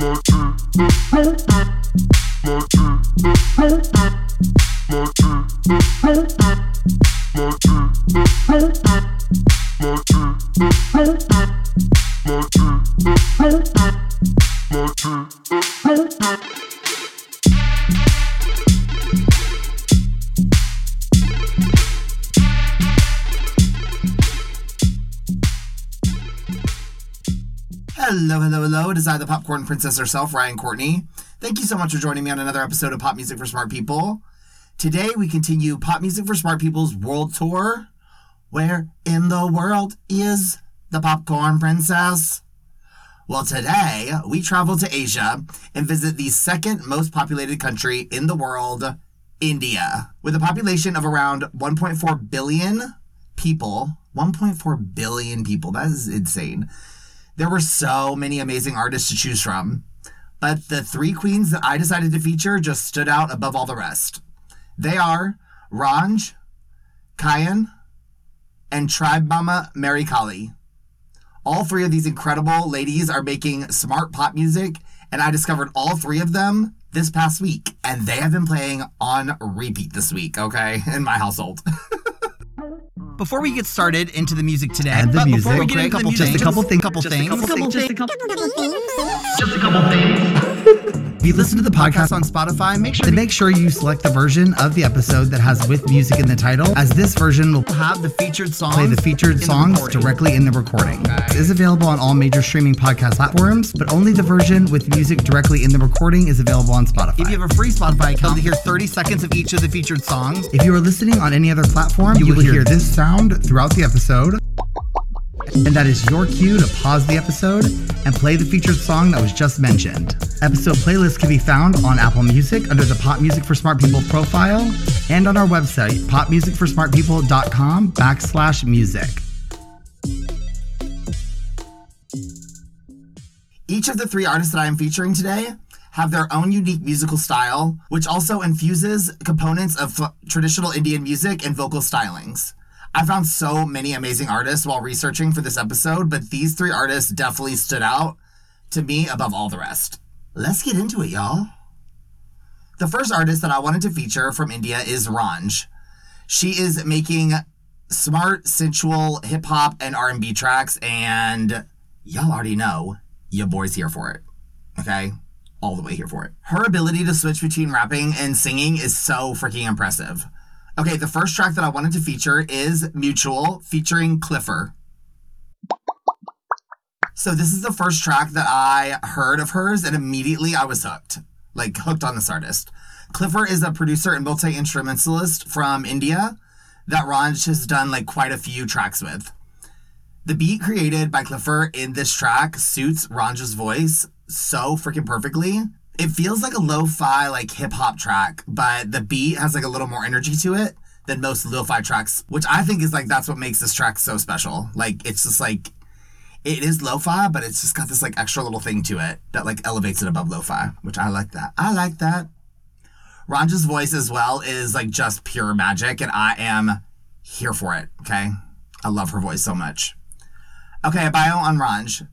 like it. Hello, hello, hello. It is I, the popcorn princess herself, Ryan Courtney. Thank you so much for joining me on another episode of Pop Music for Smart People. Today, we continue Pop Music for Smart People's World Tour. Where in the world is the popcorn princess? Well, today, we travel to Asia and visit the second most populated country in the world, India. With a population of around 1.4 billion people, 1.4 billion people, that is insane. There were so many amazing artists to choose from, but the three queens that I decided to feature just stood out above all the rest. They are Ranj, Kayan, and Tribe Mama Mary Kali. All three of these incredible ladies are making smart pop music, and I discovered all three of them this past week, and they have been playing on repeat this week, okay, in my household. Before we get started into the music today, And the but before we music. get into the Couple music, just a couple things, couple Just a couple things. just a couple Just a couple things. If you listen to the podcast on Spotify. Make sure to make sure you select the version of the episode that has with music in the title, as this version will have the featured songs. play the featured in the songs directly in the recording. Okay. It is available on all major streaming podcast platforms, but only the version with music directly in the recording is available on Spotify. If you have a free Spotify account, to hear 30 seconds of each of the featured songs. If you are listening on any other platform, you, will hear this sound throughout the episode. And that is your cue to pause the episode and play the featured song that was just mentioned. Episode playlists can be found on Apple Music under the Pop Music for Smart People profile and on our website, popmusicforsmartpeople.com backslash music. Each of the three artists that I am featuring today have their own unique musical style, which also infuses components of f- traditional Indian music and vocal stylings. I found so many amazing artists while researching for this episode, but these three artists definitely stood out to me above all the rest. Let's get into it, y'all. The first artist that I wanted to feature from India is Ranj. She is making smart, sensual hip hop and R&B tracks and y'all already know your boy's here for it. Okay? All the way here for it. Her ability to switch between rapping and singing is so freaking impressive. Okay, the first track that I wanted to feature is Mutual featuring Clifr. So this is the first track that I heard of hers and immediately I was hooked. Like hooked on this artist. Clifr is a producer and multi-instrumentalist from India that Ranj has done like quite a few tracks with. The beat created by Clifr in this track suits Ranj's voice so freaking perfectly. It feels like a lo-fi like hip hop track, but the beat has like a little more energy to it than most lo-fi tracks, which I think is like that's what makes this track so special. Like it's just like it is lo-fi, but it's just got this like extra little thing to it that like elevates it above lo-fi, which I like that. I like that. Ranj's voice as well is like just pure magic, and I am here for it. Okay, I love her voice so much. Okay, a bio on Ranj.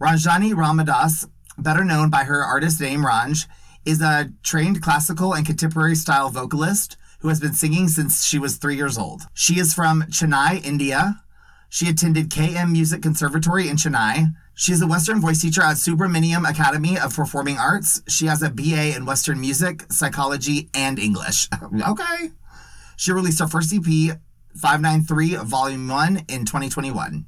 Ranjani Ramadoss, better known by her artist name Ranj, is a trained classical and contemporary style vocalist who has been singing since she was three years old. She is from Chennai, India. She attended KM Music Conservatory in Chennai. She is a Western voice teacher at Subramaniam Academy of Performing Arts. She has a BA in Western Music, Psychology, and English. okay. She released her first EP, 593 Volume 1, in 2021.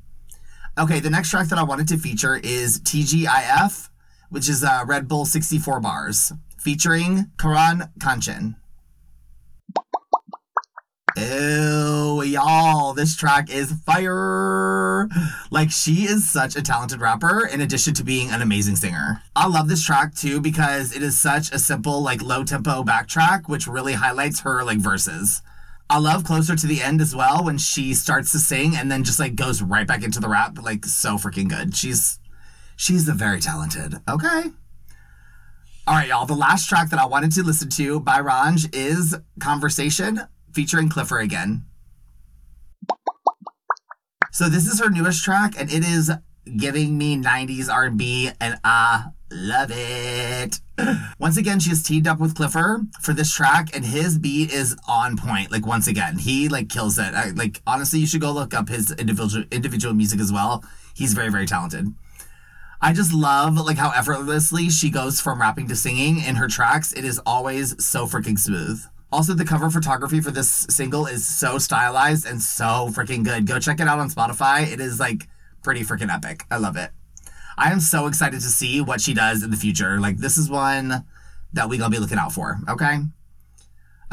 Okay, the next track that I wanted to feature is TGIF, which is uh, Red Bull 64 bars, featuring Karan Kanchan. Ew, y'all, this track is fire. Like, she is such a talented rapper in addition to being an amazing singer. I love this track too because it is such a simple, like, low tempo backtrack, which really highlights her, like, verses. I love closer to the end as well when she starts to sing and then just like goes right back into the rap, like so freaking good. She's she's a very talented. Okay. All right, y'all. The last track that I wanted to listen to by Ranj is Conversation featuring Clifr again. So this is her newest track and it is giving me 90s R&B and I Love it. Once again, she is teamed up with Clifford for this track, and his beat is on point. Like once again, he like kills it. I, like honestly, you should go look up his individual individual music as well. He's very very talented. I just love like how effortlessly she goes from rapping to singing in her tracks. It is always so freaking smooth. Also, the cover photography for this single is so stylized and so freaking good. Go check it out on Spotify. It is like pretty freaking epic. I love it. I am so excited to see what she does in the future. Like, this is one that we gonna be looking out for, okay?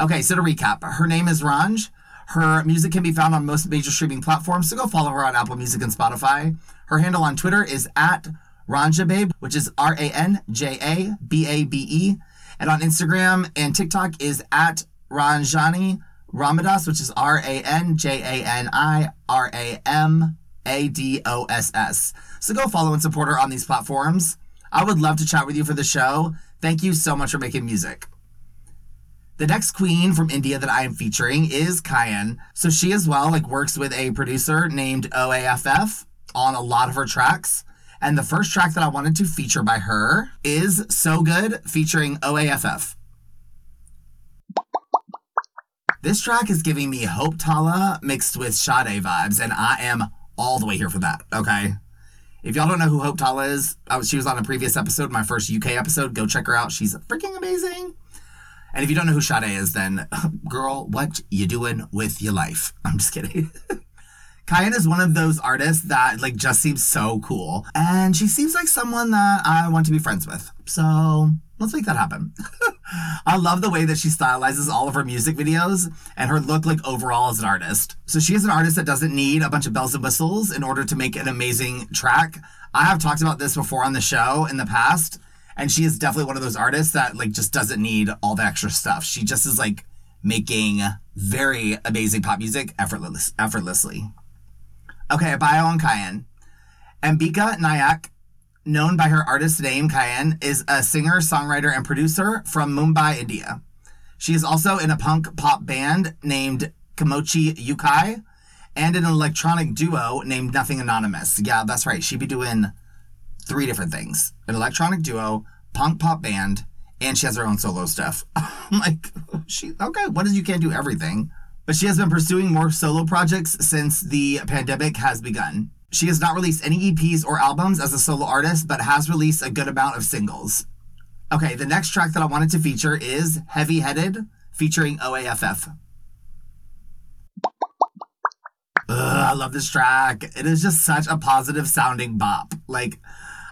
Okay, so to recap, her name is Ranj. Her music can be found on most major streaming platforms, so go follow her on Apple Music and Spotify. Her handle on Twitter is at Ranjababe, which is R A N J A B A B E. And on Instagram and TikTok is at Ranjani Ramadoss, which is R A N J A N I R A M A D O S S. So go follow and support her on these platforms. I would love to chat with you for the show. Thank you so much for making music. The next queen from India that I am featuring is Kayan. So she as well like works with a producer named OAFF on a lot of her tracks. And the first track that I wanted to feature by her is So Good featuring OAFF. This track is giving me Hope Tala mixed with Sade vibes, and I am all the way here for that, okay? If y'all don't know who Hope Tala is, was, she was on a previous episode, my first UK episode. Go check her out. She's freaking amazing. And if you don't know who Sade is, then girl, what you doing with your life? I'm just kidding. Kayan is one of those artists that like just seems so cool. And she seems like someone that I want to be friends with. So let's make that happen. I love the way that she stylizes all of her music videos and her look like overall as an artist. So she is an artist that doesn't need a bunch of bells and whistles in order to make an amazing track. I have talked about this before on the show in the past, and she is definitely one of those artists that like just doesn't need all the extra stuff. She just is like making very amazing pop music effortless effortlessly. Okay, a bio on Kayan. Ambika Nayak, known by her artist name Kayan, is a singer, songwriter, and producer from Mumbai, India. She is also in a punk pop band named Kimochi Yukai and an electronic duo named Nothing Anonymous. Yeah, that's right. She'd be doing three different things an electronic duo, punk pop band, and she has her own solo stuff. I'm like, she okay, what is you can't do everything? But she has been pursuing more solo projects since the pandemic has begun. She has not released any EPs or albums as a solo artist, but has released a good amount of singles. Okay, the next track that I wanted to feature is Heavy Headed featuring OAFF. Ugh, I love this track. It is just such a positive sounding bop. Like,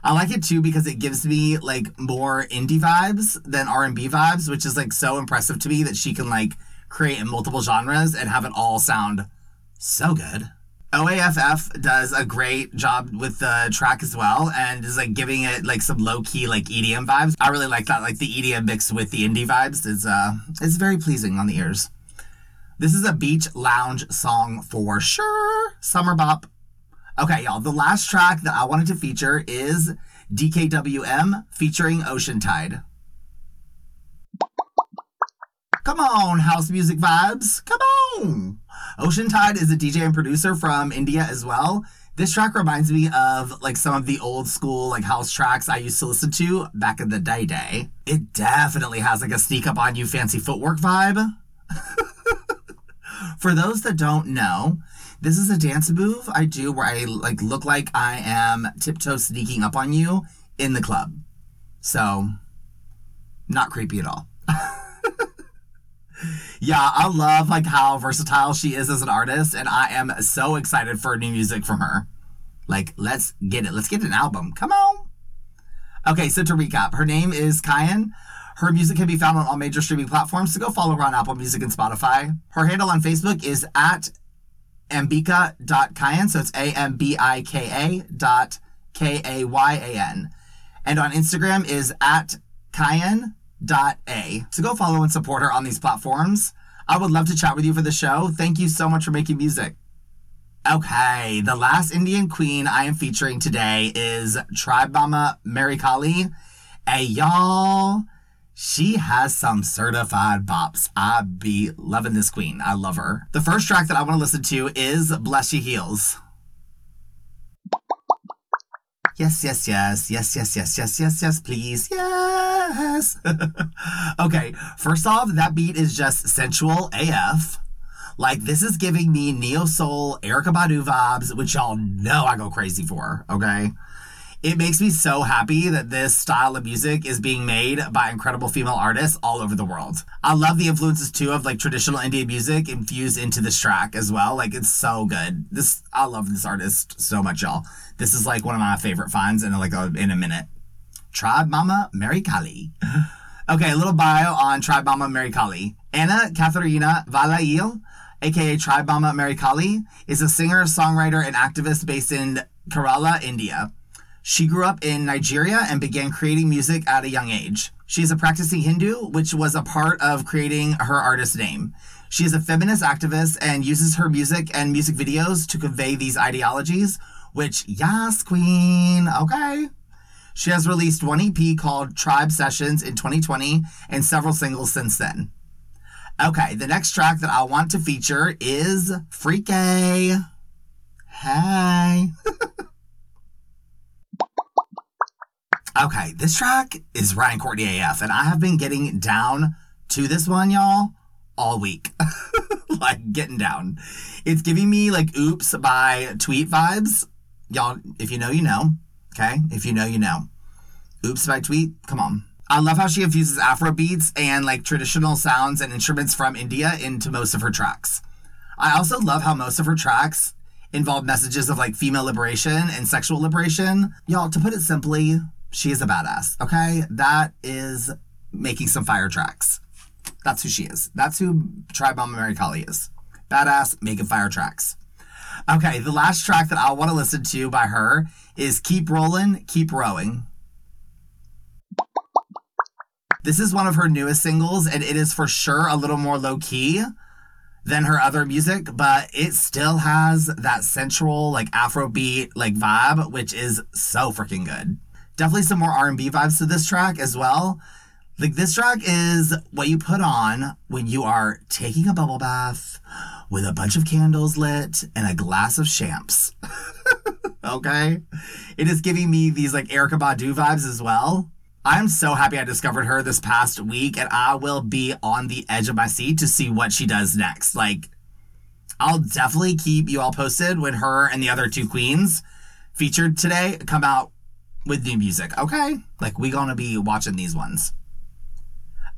I like it too because it gives me like more indie vibes than R&B vibes, which is like so impressive to me that she can like create in multiple genres and have it all sound so good. OAFF does a great job with the track as well and is like giving it like some low key like EDM vibes. I really like that. Like the EDM mix with the indie vibes is uh is very pleasing on the ears. This is a beach lounge song for sure. Summer bop. Okay, y'all. The last track that I wanted to feature is DKWM featuring Ocean Tide. Come on, house music vibes. Come on. Ocean Tide is a DJ and producer from India as well. This track reminds me of like some of the old school like house tracks I used to listen to back in the day day. It definitely has like a sneak up on you fancy footwork vibe. For those that don't know, this is a dance move I do where I like look like I am tiptoe sneaking up on you in the club. So, not creepy at all. yeah, I love like how versatile she is as an artist, and I am so excited for new music from her. Like, let's get it. Let's get an album. Come on. Okay, so to recap, her name is Kayan. Her music can be found on all major streaming platforms, so go follow her on Apple Music and Spotify. Her handle on Facebook is at ambika.kayan, so it's A-M-B-I-K-A dot K-A-Y-A-N. And on Instagram is at kayan.a. So go follow and support her on these platforms. I would love to chat with you for the show. Thank you so much for making music. Okay, the last Indian queen I am featuring today is Tribe Mama Mary Kali. Hey, y'all. She has some certified bops. I be loving this queen. I love her. The first track that I want to listen to is Bless You Heels. Yes, yes, yes, yes, yes, yes, yes, yes, yes, please, yes. okay, first off, that beat is just sensual AF. Like, this is giving me neo soul, Erykah Badu vibes, which y'all know I go crazy for, okay? It makes me so happy that this style of music is being made by incredible female artists all over the world. I love the influences too of like traditional Indian music infused into this track as well. Like it's so good. This I love this artist so much, y'all. This is like one of my favorite finds in like a, in a minute. Tribe Mama Mary Kali. Okay, a little bio on Tribe Mama Mary Kali. Anna Katharina Valayil, aka Tribe Mama Mary Kali, is a singer, songwriter, and activist based in Kerala, India. She grew up in Nigeria and began creating music at a young age. She is a practicing Hindu, which was a part of creating her artist name. She is a feminist activist and uses her music and music videos to convey these ideologies, which, yes, queen, okay. She has released one EP called Tribe Sessions in 2020 and several singles since then. Okay, the next track that I want to feature is Freaky. Hey. okay, this track is Ryan Courtney AF, and I have been getting down to this one, y'all, all week. like, getting down. It's giving me like Oops by Tweet vibes. Y'all, if you know, you know. Okay? If you know, you know. Oops by Tweet, come on. I love how she infuses Afro beats and like traditional sounds and instruments from India into most of her tracks. I also love how most of her tracks involve messages of like female liberation and sexual liberation. Y'all, to put it simply, she is a badass, okay? That is making some fire tracks. That's who she is. That's who Tribe Mama Mary Kali is. Badass, making fire tracks. Okay, the last track that I want to listen to by her is Keep Rolling, Keep Rowing. This is one of her newest singles, and it is for sure a little more low key than her other music, but it still has that sensual, like Afrobeat, like vibe, which is so freaking good. Definitely some more R&B vibes to this track as well. Like this track is what you put on when you are taking a bubble bath with a bunch of candles lit and a glass of champs. okay? It is giving me these like Erykah Badu vibes as well. I'm so happy I discovered her this past week, and I will be on the edge of my seat to see what she does next. Like, I'll definitely keep you all posted when her and the other two queens featured today come out with new music, okay? Like, we gonna be watching these ones.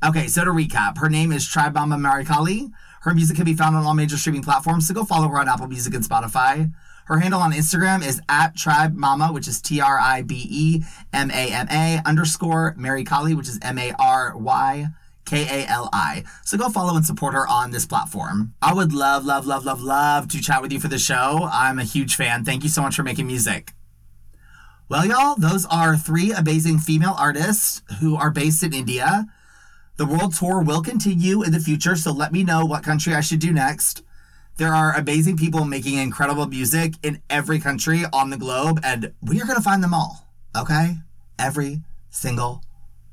Okay, so to recap, her name is Tribe Mama Mary Kali. Her music can be found on all major streaming platforms, so go follow her on Apple Music and Spotify. Her handle on Instagram is at Tribe Mama, which is T R I B E M A M A underscore Mary Kali, which is M A R Y K A L I. So go follow and support her on this platform. I would love, love, love, love, love to chat with you for the show. I'm a huge fan. Thank you so much for making music. Well, y'all, those are three amazing female artists who are based in India. The world tour will continue in the future, so let me know what country I should do next. There are amazing people making incredible music in every country on the globe, and we are going to find them all, okay? Every single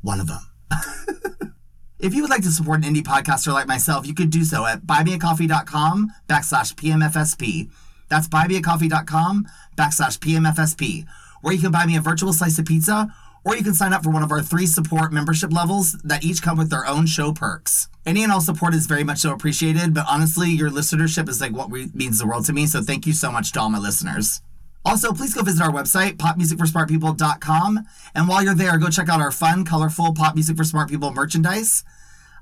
one of them. if you would like to support an indie podcaster like myself, you could do so at buymeacoffee.com backslash PMFSP. That's buymeacoffee.com backslash PMFSP, where you can buy me a virtual slice of pizza or you can sign up for one of our three support membership levels that each come with their own show perks. Any and all support is very much so appreciated, but honestly, your listenership is like what means the world to me, so thank you so much to all my listeners. Also, please go visit our website, popmusicforsmartpeople.com, and while you're there, go check out our fun, colorful Pop Music for Smart People merchandise.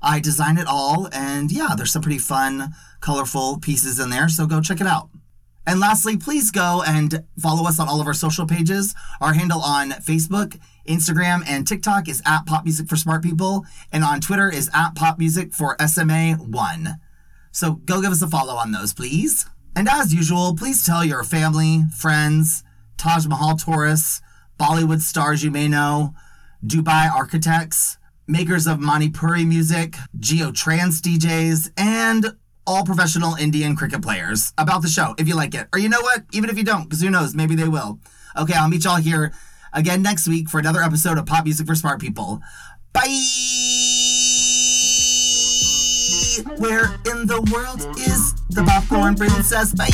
I design it all, and yeah, there's some pretty fun, colorful pieces in there, so go check it out. And lastly, please go and follow us on all of our social pages. Our handle on Facebook, Instagram, and TikTok is at Pop Music for Smart People, and on Twitter is at Pop Music for SMA1. So go give us a follow on those, please. And as usual, please tell your family, friends, Taj Mahal tourists, Bollywood stars you may know, Dubai architects, makers of Manipuri music, Goa Trance DJs, and all professional Indian cricket players about the show if you like it. Or you know what? Even if you don't, because who knows? Maybe they will. Okay, I'll meet y'all here again next week for another episode of Pop Music for Smart People. Bye! Where in the world is the popcorn princess? Bye!